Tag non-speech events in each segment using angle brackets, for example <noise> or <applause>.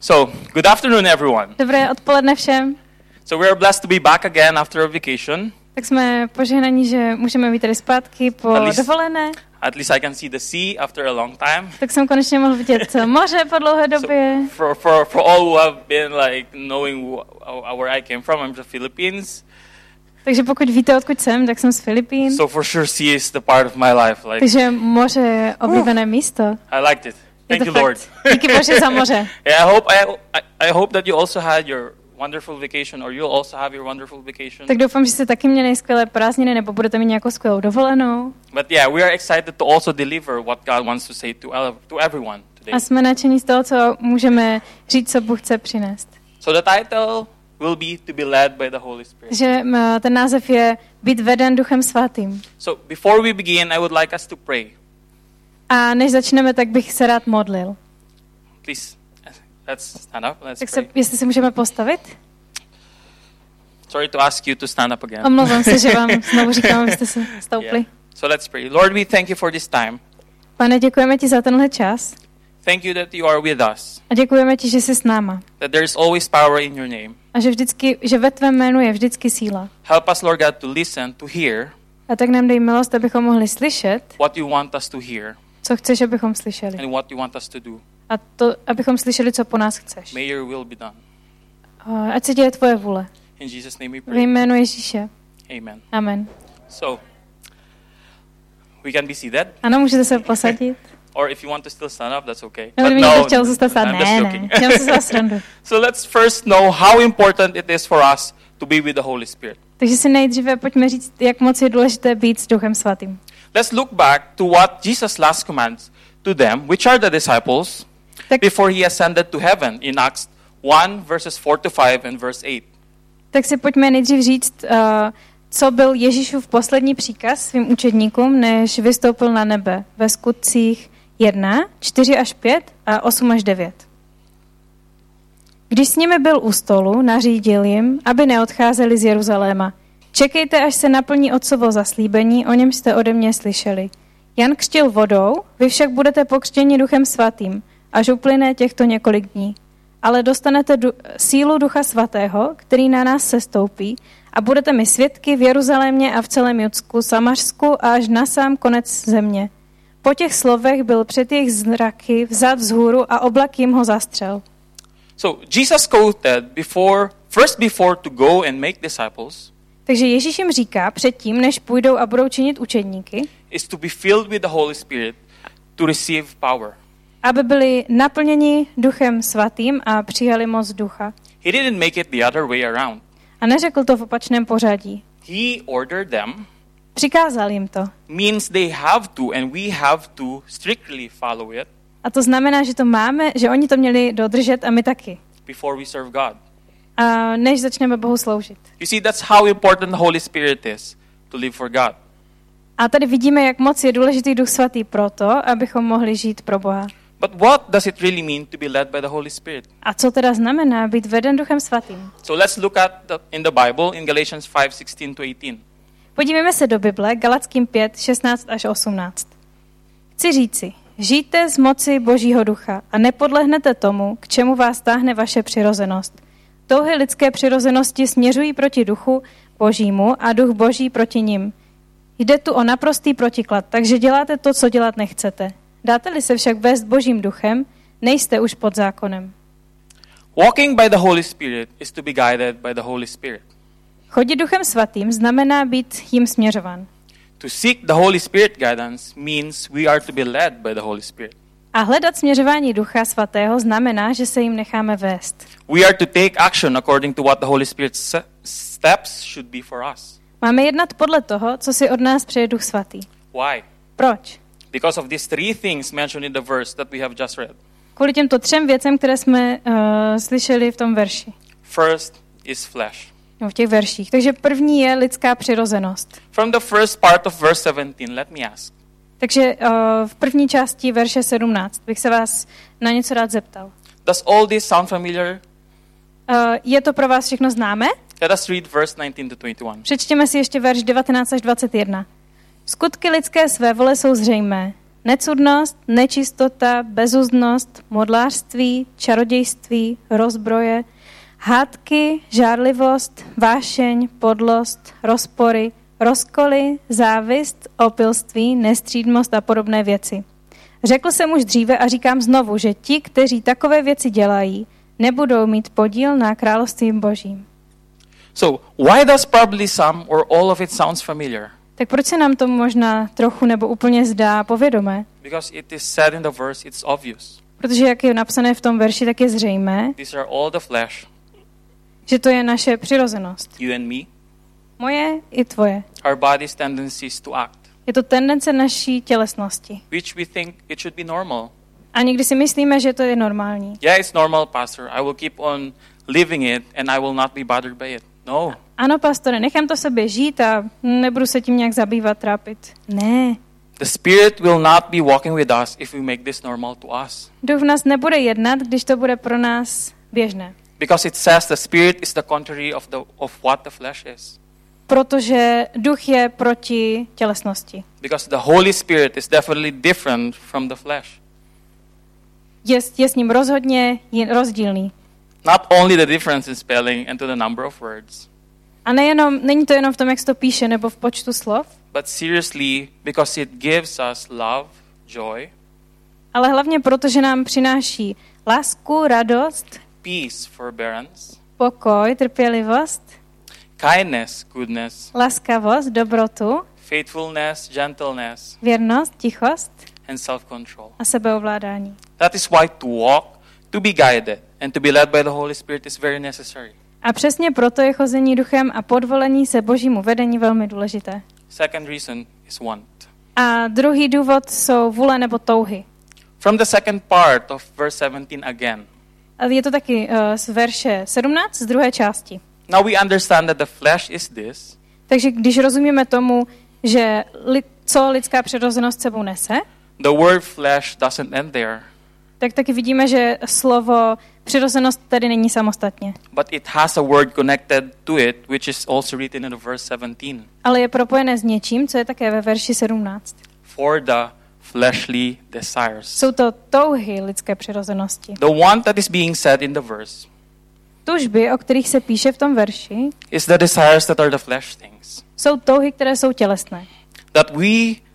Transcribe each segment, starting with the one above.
So, good afternoon, everyone. Dobré odpoledne všem. So, we are blessed to be back again after a vacation. Tak jsme požehnaní, že můžeme být tady zpátky po At least- dovolené. At least I can see the sea after a long time. Tak jsem konečně mohl vidět eh, moře po dlouhé době. So, for, for, for all who have been like knowing wh- where I came from, I'm from the Philippines. Takže pokud víte, odkud jsem, tak jsem z Filipín. So for sure, sea is the part of my life. Like Takže moře je oblíbené místo. I liked it. Thank you, Lord. Díky Bože za moře. <laughs> Yeah, I hope I, I, hope that you also had your wonderful vacation, or you'll also have your wonderful vacation. Tak doufám, že jste taky měli skvělé prázdniny, nebo budete mít nějakou skvělou dovolenou. But yeah, we are excited to also deliver what God wants to say to to everyone today. A jsme nadšení z toho, co můžeme říct, co Bůh chce přinést. So the title will be to be led by the Holy Spirit. Že m, ten název je Být veden Duchem Svatým. So before we begin, I would like us to pray. A než začneme, tak bych se rád modlil. Please, let's stand up. Let's Tak se, pray. jestli se můžeme postavit? Sorry to ask you to stand up again. Omlouvám se, že vám <laughs> znovu říkám, abyste se stoupli. Yeah. So let's pray. Lord, we thank you for this time. Pane, děkujeme ti za tenhle čas Thank you that you are with us. a děkujeme ti, že jsi s náma. That there is always power in your name. A že, vždycky, že ve tvém jménu je vždycky síla. Help us, Lord God, to listen, to hear A tak nám dej milost, abychom mohli slyšet, what you want us to hear co chceš, abychom slyšeli. and what you want us to do. A to, abychom slyšeli, co po nás chceš. May your will be done. A Ať se děje tvoje vůle. In Jesus' name we Ve pray. jménu Ježíše. Amen. Amen. So, we can be seated, Ano, můžete se posadit. <laughs> or if you want to still stand up, that's okay. Nebo But někdo chtěl zůstat stát. Ne, ne. Chtěl se za srandu. <laughs> so let's first know how important it is for us to be with the Holy Spirit. Takže si nejdříve pojďme říct, jak moc je důležité být s Duchem Svatým. Let's look back to what Jesus last commands to them, which are the disciples, Tak, before he ascended to heaven in Acts 1, verses 4 to 5 and verse 8. tak si pojďme nejdřív říct, uh, co byl Ježíšův poslední příkaz svým učedníkům, než vystoupil na nebe ve skutcích 1, 4 až 5 a 8 až 9. Když s nimi byl u stolu, nařídil jim, aby neodcházeli z Jeruzaléma. Čekejte, až se naplní otcovo zaslíbení, o něm jste ode mě slyšeli. Jan křtil vodou, vy však budete pokřtěni duchem svatým, až uplyne těchto několik dní. Ale dostanete du- sílu ducha svatého, který na nás sestoupí, a budete mi svědky v Jeruzalémě a v celém Judsku, Samařsku a až na sám konec země. Po těch slovech byl před jejich zraky vzat vzhůru a oblak jim ho zastřel. So Jesus quoted before, first before to go and make disciples, Takže Ježíš jim říká předtím, než půjdou a budou činit učedníky, is to be filled with the Holy Spirit to receive power. aby byli naplněni duchem svatým a přijali moc ducha. He didn't make it the other way around. A neřekl to v opačném pořadí. He ordered them, Přikázal jim to. means they have to, and we have to strictly follow it A to znamená, že to máme, že oni to měli dodržet a my taky. before we serve God. A než začneme Bohu sloužit. You see, that's how important the Holy Spirit is to live for God. A tady vidíme, jak moc je důležitý Duch Svatý proto, abychom mohli žít pro Boha. But what does it really mean to be led by the Holy Spirit? A co teda znamená být veden Duchem Svatým? So let's look at the, in the Bible in Galatians 5 16 to 18. Podívejme se do Bible, Galackým 5, 16 až 18. Chci říci, žijte z moci Božího ducha a nepodlehnete tomu, k čemu vás táhne vaše přirozenost. Touhy lidské přirozenosti směřují proti duchu Božímu a duch Boží proti nim. Jde tu o naprostý protiklad, takže děláte to, co dělat nechcete. Dáte-li se však vést Božím duchem, nejste už pod zákonem. Walking by the Holy Spirit is to be guided by the Holy Spirit. Chodit duchem svatým znamená být jim směřován. To seek the Holy Spirit guidance means we are to be led by the Holy Spirit. A hledat směřování ducha svatého znamená, že se jim necháme vést. We are to take action according to what the Holy Spirit's se- steps should be for us. Máme jednat podle toho, co si od nás přeje duch svatý. Why? Proč? Because of these three things mentioned in the verse that we have just read. Kvůli těmto třem věcem, které jsme uh, slyšeli v tom verši. First is flesh. No, v těch verších. Takže první je lidská přirozenost. From the first part of verse 17, let me ask. Takže uh, v první části verše 17 bych se vás na něco rád zeptal. Does all this sound familiar? Uh, je to pro vás všechno známé? Let us read verse 19 to 21. Přečtěme si ještě verš 19 až 21. Skutky lidské své vole jsou zřejmé. Necudnost, nečistota, bezuznost, modlářství, čarodějství, rozbroje, hádky, žárlivost, vášeň, podlost, rozpory, rozkoly, závist, opilství, nestřídmost a podobné věci. Řekl jsem už dříve a říkám znovu, že ti, kteří takové věci dělají, nebudou mít podíl na království božím. So, why does probably some or all of it sounds familiar? Tak proč se nám to možná trochu nebo úplně zdá povědomé? Because it is said in the verse, it's obvious. Protože jak je napsané v tom verši, tak je zřejmé, These are all the flesh, že to je naše přirozenost. you and me, Moje i tvoje. our body's tendencies to act, Je to tendence naší tělesnosti. which we think it should be normal. A někdy si myslíme, že to je normální. Yeah, it's normal, Pastor. I will keep on living it and I will not be bothered by it. No. Ano, pastore, nechám to sobě žít a nebudu se tím nějak zabývat, trápit. Ne. The Spirit will not be walking with us if we make this normal to us. Duch v nás nebude jednat, když to bude pro nás běžné. Because it says the Spirit is the contrary of, the, of what the flesh is. Protože duch je proti tělesnosti. Because the Holy Spirit is definitely different from the flesh. Je, je s ním rozhodně rozdílný. Not only the difference in spelling and to the number of words, A nejenom, není to jenom v tom, jak se to píše, nebo v počtu slov, but seriously because it gives us love, joy, ale hlavně proto, že nám přináší lásku, radost, peace, forbearance, pokoj, trpělivost, kindness, goodness, laskavost, dobrotu, faithfulness, gentleness, věrnost, tichost and self control. a sebeovládání. That is why to walk, to be guided, and to be led by the Holy Spirit is very necessary. A přesně proto je chození duchem a podvolení se božímu vedení velmi důležité. Second reason is want. A druhý důvod jsou vůle nebo touhy. From the second part of verse 17 again. Je to taky uh, z verše 17, z druhé části. Now we understand that the flesh is this, Takže když rozumíme tomu, že li, co lidská přirozenost sebou nese, the word flesh doesn't end there, tak taky vidíme, že slovo přirozenost tady není samostatně, but it has a word connected to it, which is also written in verse 17. ale je propojené s něčím, co je také ve verši 17. For the fleshly desires. Jsou to touhy lidské přirozenosti. The one that is being said in the verse Tužby, o kterých se píše v tom verši, is the desires that are the flesh things jsou touhy, které jsou tělesné, that we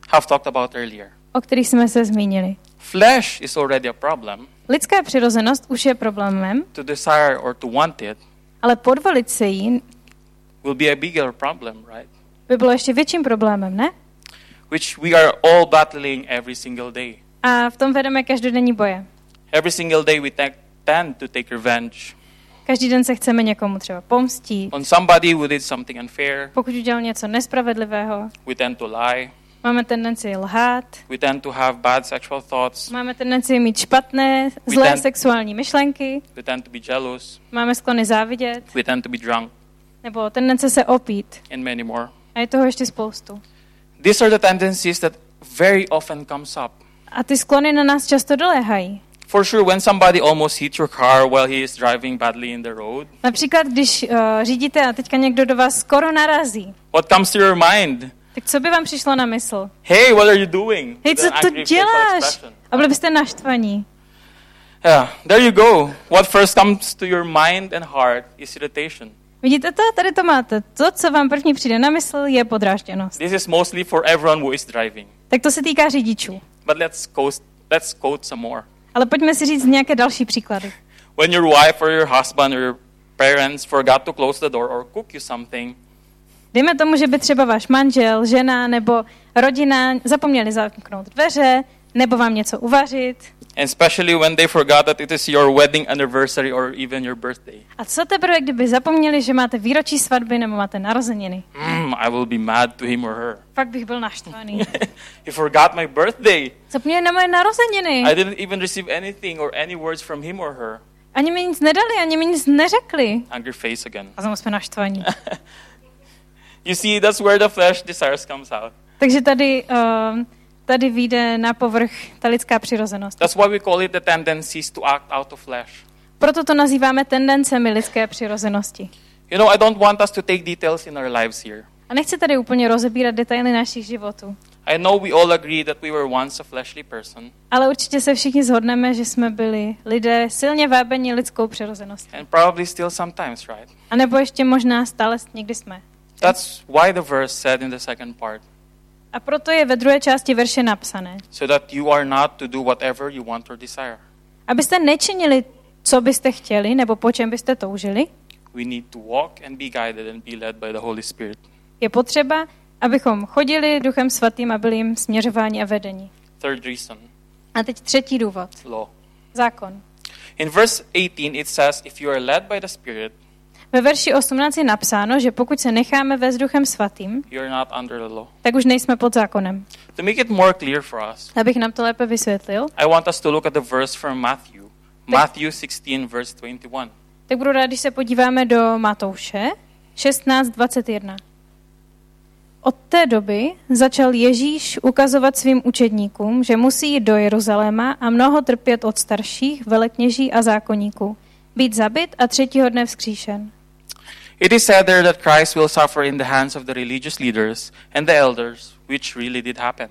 have talked about earlier. o kterých jsme se zmínili. Flesh is already a problem. Lidská přirozenost už je problémem, To desire or to want it ale podvolit se jí will be a bigger problem, right? by bylo ještě větším problémem, ne? Which we are all battling every single day. A v tom vedeme každodenní boje. Every single day we te- tend to take revenge Každý den se chceme někomu třeba pomstít. on somebody who did something unfair. Pokud udělal něco nespravedlivého, We tend to lie. máme tendenci lhát, We tend to have bad sexual thoughts. máme tendenci mít špatné, zlé ten- sexuální myšlenky, We tend to be jealous. máme sklony závidět, We tend to be drunk nebo tendence se opít. and many more. A je toho ještě spoustu. These are the tendencies that very often comes up. A ty sklony na nás často doléhají. For sure, when somebody almost hits your car while he is driving badly in the road, Například, když uh, řídíte a teďka někdo do vás skoro narazí, what comes to your mind? tak co by vám přišlo na mysl? Hey, what are you doing? Hej, co to děláš? A byli byste naštvaní. Yeah, there you go. What first comes to your mind and heart is irritation. Vidíte to? Tady to máte. To, co vám první přijde na mysl, je podrážděnost. This is mostly for everyone who is driving. Tak to se týká řidičů. But let's quote, let's quote some more. Ale pojďme si říct nějaké další příklady. When your wife or your husband or your parents forgot to close the door or cook you something, Dejme tomu, že by třeba váš manžel, žena nebo rodina zapomněli zamknout dveře, nebo vám něco uvařit. And especially when they forgot that it is your wedding anniversary or even your birthday. A co teprve, kdyby zapomněli, že máte výročí svatby nebo máte narozeniny? Mm, I will be mad to him or her. Fakt bych byl naštvaný. <laughs> he forgot my birthday. Zapomněli na moje narozeniny. I didn't even receive anything or any words from him or her. Ani mi nic nedali, ani mi nic neřekli. Angry face again. A znovu jsme naštvaní. <laughs> You see, that's where the flesh desires comes out. Takže tady, uh, tady vyjde na povrch ta lidská přirozenost. That's why we call it the tendencies to act out of flesh. Proto to nazýváme tendencemi lidské přirozenosti. You know, I don't want us to take details in our lives here. A nechci tady úplně rozebírat detaily našich životů. I know we all agree that we were once a fleshly person, Ale určitě se všichni zhodneme, že jsme byli lidé silně vábení lidskou přirozeností. and probably still sometimes, right? A nebo ještě možná stále někdy jsme. That's why the verse said in the second part, A proto je ve druhé části verše napsané, so that you are not to do whatever you want or desire. abyste nečinili, co byste chtěli, nebo po čem byste toužili, We need to walk and be guided and be led by the Holy Spirit. je potřeba, abychom chodili duchem svatým a byli jim směřováni a vedení. Third reason, A teď třetí důvod. law. Zákon. In verse 18, it says, If you are led by the Spirit, Ve verši 18 je napsáno, že pokud se necháme vést duchem svatým, tak už nejsme pod zákonem. To make it more clear for us, Abych nám to lépe vysvětlil, I want us to look at the verse from Matthew. Matthew 16, verse 21. tak budu rád, když se podíváme do Matouše 16.21. Od té doby začal Ježíš ukazovat svým učedníkům, že musí jít do Jeruzaléma a mnoho trpět od starších, velekněží a zákonníků, být zabit a třetího dne vzkříšen. It is said there that Christ will suffer in the hands of the religious leaders and the elders, which really did happen.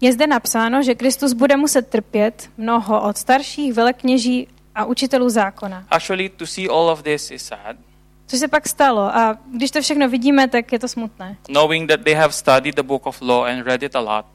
Je zde napsáno, že Kristus bude muset trpět mnoho od starších, velekněží a učitelů zákona. Actually, to see all of this is sad, Co se pak stalo? A když to všechno vidíme, tak je to smutné. knowing that they have studied the book of law and read it a lot,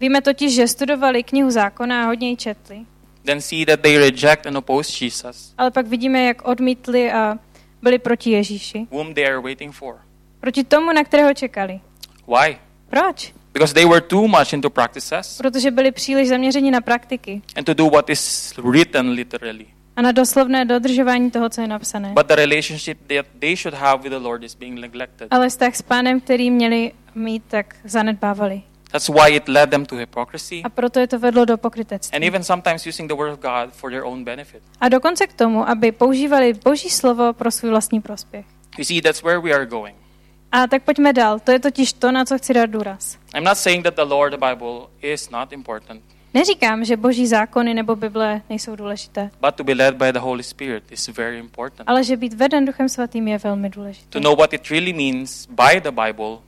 Víme totiž, že studovali knihu zákona a hodně ji četli. then see that they reject and oppose Jesus, Ale pak vidíme, jak odmítli a byli proti Ježíši. whom they are waiting for. Proti tomu, na kterého čekali. Why? Proč? Because they were too much into practices Protože byli příliš zaměřeni na praktiky and to do what is written literally. a na doslovné dodržování toho, co je napsané. But the relationship that they should have with the Lord is being neglected. Ale vztah s pánem, který měli mít, tak zanedbávali. That's why it led them to hypocrisy A proto je to vedlo do pokrytectví. and even sometimes using the word of God for their own benefit. A dokonce k tomu, aby používali Boží slovo pro svůj vlastní prospěch. You see, that's where we are going. A tak pojďme dál. To je totiž to, na co chci dát důraz. I'm not saying that the law or the Bible is not important, Neříkám, že boží zákony nebo Bible nejsou důležité, but to be led by the Holy Spirit is very important. ale že být veden Duchem Svatým je velmi důležité. To know what it really means by the Bible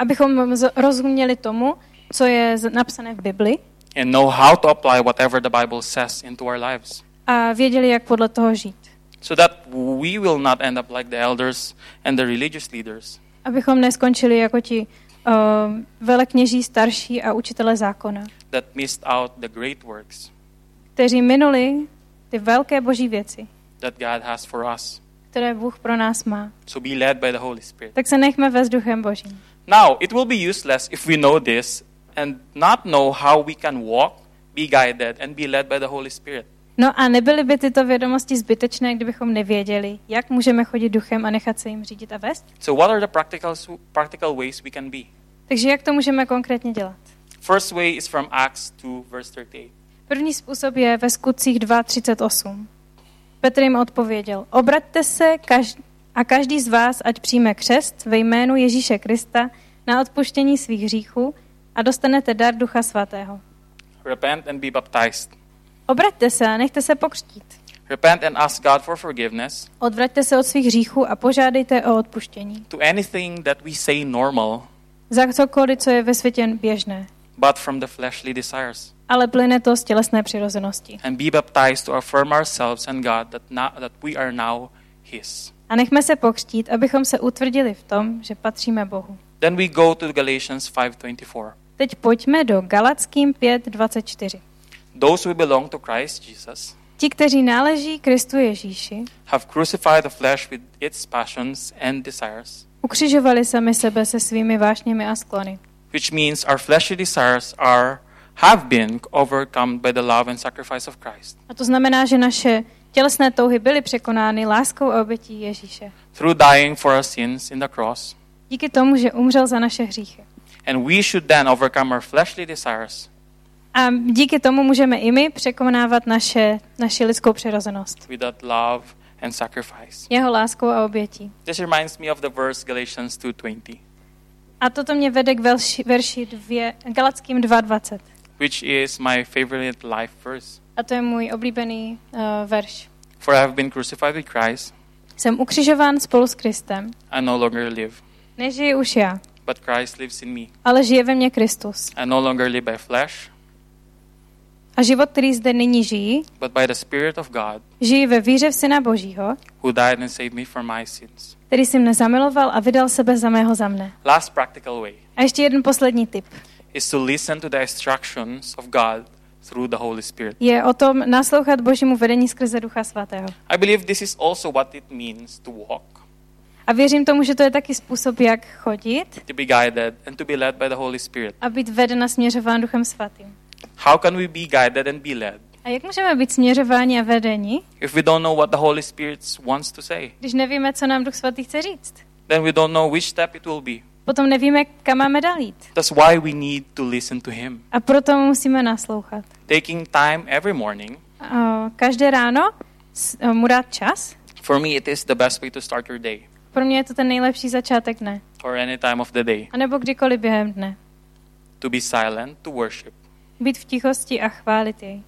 Abychom rozuměli tomu, co je napsané v Bibli and know how to apply whatever the Bible says into our lives. a věděli, jak podle toho žít. So that we will not end up like the elders and the religious leaders Abychom neskončili jako ti uh, velekněží starší a učitele zákona, that missed out the great works kteří minuli ty velké boží věci, that God has for us. které Bůh pro nás má. So be led by the Holy Spirit. Tak se nechme vést duchem božím. Now, it will be useless if we know this and not know how we can walk, be guided, and be led by the Holy Spirit. No a nebyly by tyto vědomosti zbytečné, kdybychom nevěděli, jak můžeme chodit duchem a nechat se jim řídit a vést? So, what are the practical, practical ways we can be? Takže jak to můžeme konkrétně dělat? First way is from Acts 2, verse 38. První způsob je ve skutcích 2.38. Petr jim odpověděl, obraťte se každ- a každý z vás, ať přijme křest ve jménu Ježíše Krista na odpuštění svých hříchů a dostanete dar Ducha Svatého. Repent and be baptized. Obraťte se a nechte se pokřtít. Repent and ask God for forgiveness Odvraťte se od svých hříchů a požádejte o odpuštění. to anything that we say normal, Za cokoliv, co je ve světě běžné. but from the fleshly desires. Ale plyne to z tělesné přirozenosti. And be baptized to affirm ourselves and God that, now, that we are now His. A nechme se pokřtít, abychom se utvrdili v tom, že patříme Bohu. Then we go to Galatians 5:24. Teď pojďme do Galackým 5.24. Those who belong to Christ Jesus Ti, kteří náleží Kristu Ježíši, have crucified the flesh with its passions and desires, ukřižovali sami sebe se svými vášněmi a sklony. which means our fleshly desires are have been overcome by the love and sacrifice of Christ. A to znamená, že naše tělesné touhy byly překonány láskou a obětí Ježíše. Through dying for our sins in the cross, Díky tomu, že umřel za naše hříchy. and we should then overcome our fleshly desires A díky tomu můžeme i my překonávat naše, naši lidskou přirozenost. with that love and sacrifice. Jeho láskou a obětí. This reminds me of the verse Galatians 2:20, A toto mě vede k verši, verši dvě, Galackým 2.20. which is my favorite life verse. A to je můj oblíbený uh, verš. For I have been crucified with Christ, Jsem ukřižován spolu s Kristem. I no longer live, Nežiji už já, but Christ lives in me. ale žije ve mně Kristus. I no longer live by flesh, A život, který zde nyní žijí, but by the Spirit of God žijí ve víře v Syna Božího, who died and saved me from my sins. který si mne zamiloval a vydal sebe za mého za mne. Last practical way A ještě jeden poslední tip. is to listen to the instructions of God through the Holy Spirit. Je o tom naslouchat Božímu vedení skrze Ducha Svatého. I believe this is also what it means to walk, A věřím tomu, že to je taky způsob, jak chodit to be guided, and to be led by the Holy Spirit. a být veden a směřován Duchem Svatým. How can we be guided and be led A jak můžeme být směřováni a vedeni, if we don't know what the Holy Spirit wants to say? když nevíme, co nám Duch Svatý chce říct? Then we don't know which step it will be. Potom nevíme, kam máme dál jít. That's why we need to listen to Him. A proto mu musíme naslouchat. Taking time every morning, každé ráno mu dát čas. for me, it is the best way to start your day Pro mě je to ten nejlepší začátek dne. or any time of the day. A nebo kdykoliv během dne. To be silent, to worship, Být v tichosti a chválit jej.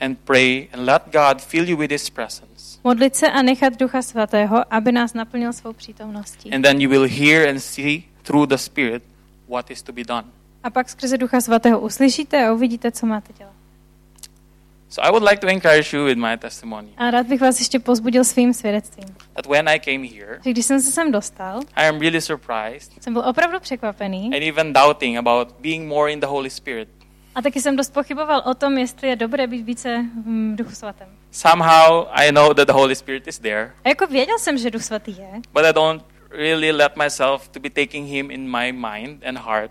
and pray and let God fill you with His presence. Modlit se a nechat Ducha Svatého, aby nás naplnil svou přítomností. And then you will hear and see through the Spirit what is to be done. A pak skrze Ducha Svatého uslyšíte a uvidíte, co máte dělat. So I would like to encourage you with my testimony A rád bych vás ještě pozbudil svým svědectvím. that when I came here, Že když jsem se sem dostal, I am really surprised jsem byl opravdu překvapený and even doubting about being more in the Holy Spirit. a taky jsem dost pochyboval o tom, jestli je dobré být více v Duchu Svatém. Somehow I know that the Holy Spirit is there, A jako věděl jsem, že Duch Svatý je, but I don't really let myself to be taking Him in my mind and heart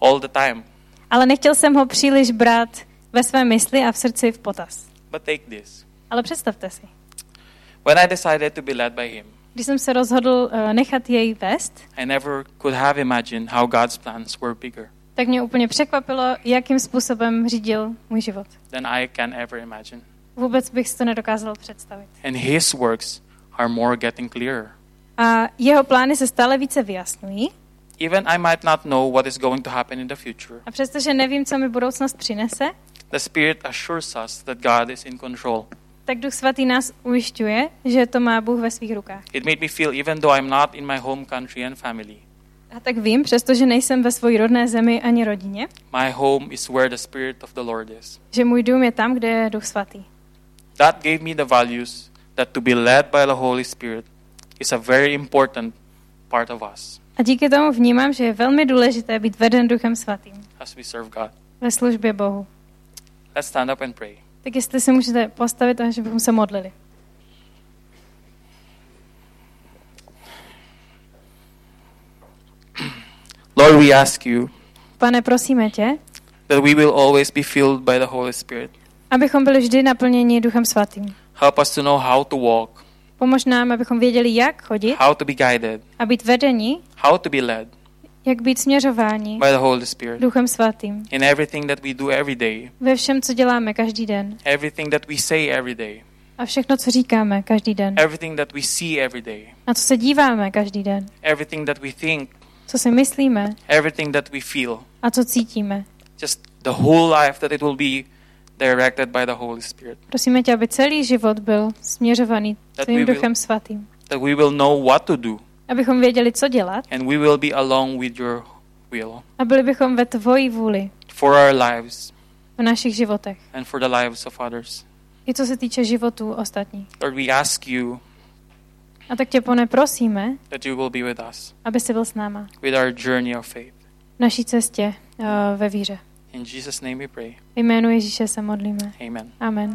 all the time. ale nechtěl jsem ho příliš brát ve své mysli a v srdci v potaz. But take this. Ale představte si, When I decided to be led by Him, když jsem se rozhodl uh, nechat jej vést, I never could have imagined how God's plans were bigger tak mě úplně překvapilo, jakým způsobem řídil můj život. than I can ever imagine. Vůbec bych si to nedokázal představit. And His works are more getting clearer. A jeho plány se stále více vyjasňují. Even I might not know what is going to happen in the future, A přestože nevím, co mi budoucnost přinese, the Spirit assures us that God is in control. tak Duch Svatý nás ujišťuje, že to má Bůh ve svých rukách. It made me feel, even though I'm not in my home country and family, A tak vím, přestože nejsem ve své rodné zemi ani rodině, my home is where the Spirit of the Lord is. že můj dům je tam, kde je Duch Svatý. That gave me the values that to be led by the Holy Spirit is a very important part of us A díky tomu vnímám, že je velmi důležité být veden Duchem Svatým as we serve God. ve službě Bohu. Let's stand up and pray. Tak jestli si můžete postavit a že bychom se modlili. Lord, we ask you Pane, prosíme tě, that we will always be filled by the Holy Spirit. abychom byli vždy naplněni Duchem Svatým. Help us to know how to walk, Pomož nám, abychom věděli, jak chodit how to be guided, a být vedeni, how to be led jak být směřováni by the Holy Spirit Duchem Svatým. in everything that we do every day, Ve všem, co děláme každý den. everything that we say every day, A všechno, co říkáme každý den. everything that we see every day, Na co se díváme každý den. everything that we think, Co si myslíme everything that we feel. a co cítíme. Just the whole life that it will be directed by the Holy Spirit. Prosíme tě, aby celý život byl směřovaný tvým we will- Duchem Svatým. That we will know what to do Abychom věděli, co dělat and we will be along with your will a byli bychom ve tvojí vůli for our lives v našich životech. and for the lives of others. I co se týče životů ostatních. Lord, we ask you A tak tě, pane, prosíme, that you will be with us aby jsi byl s náma with our journey of faith. v naší cestě uh, ve víře. In Jesus' name we pray. Jménu Ježíše se modlíme. Amen. Amen.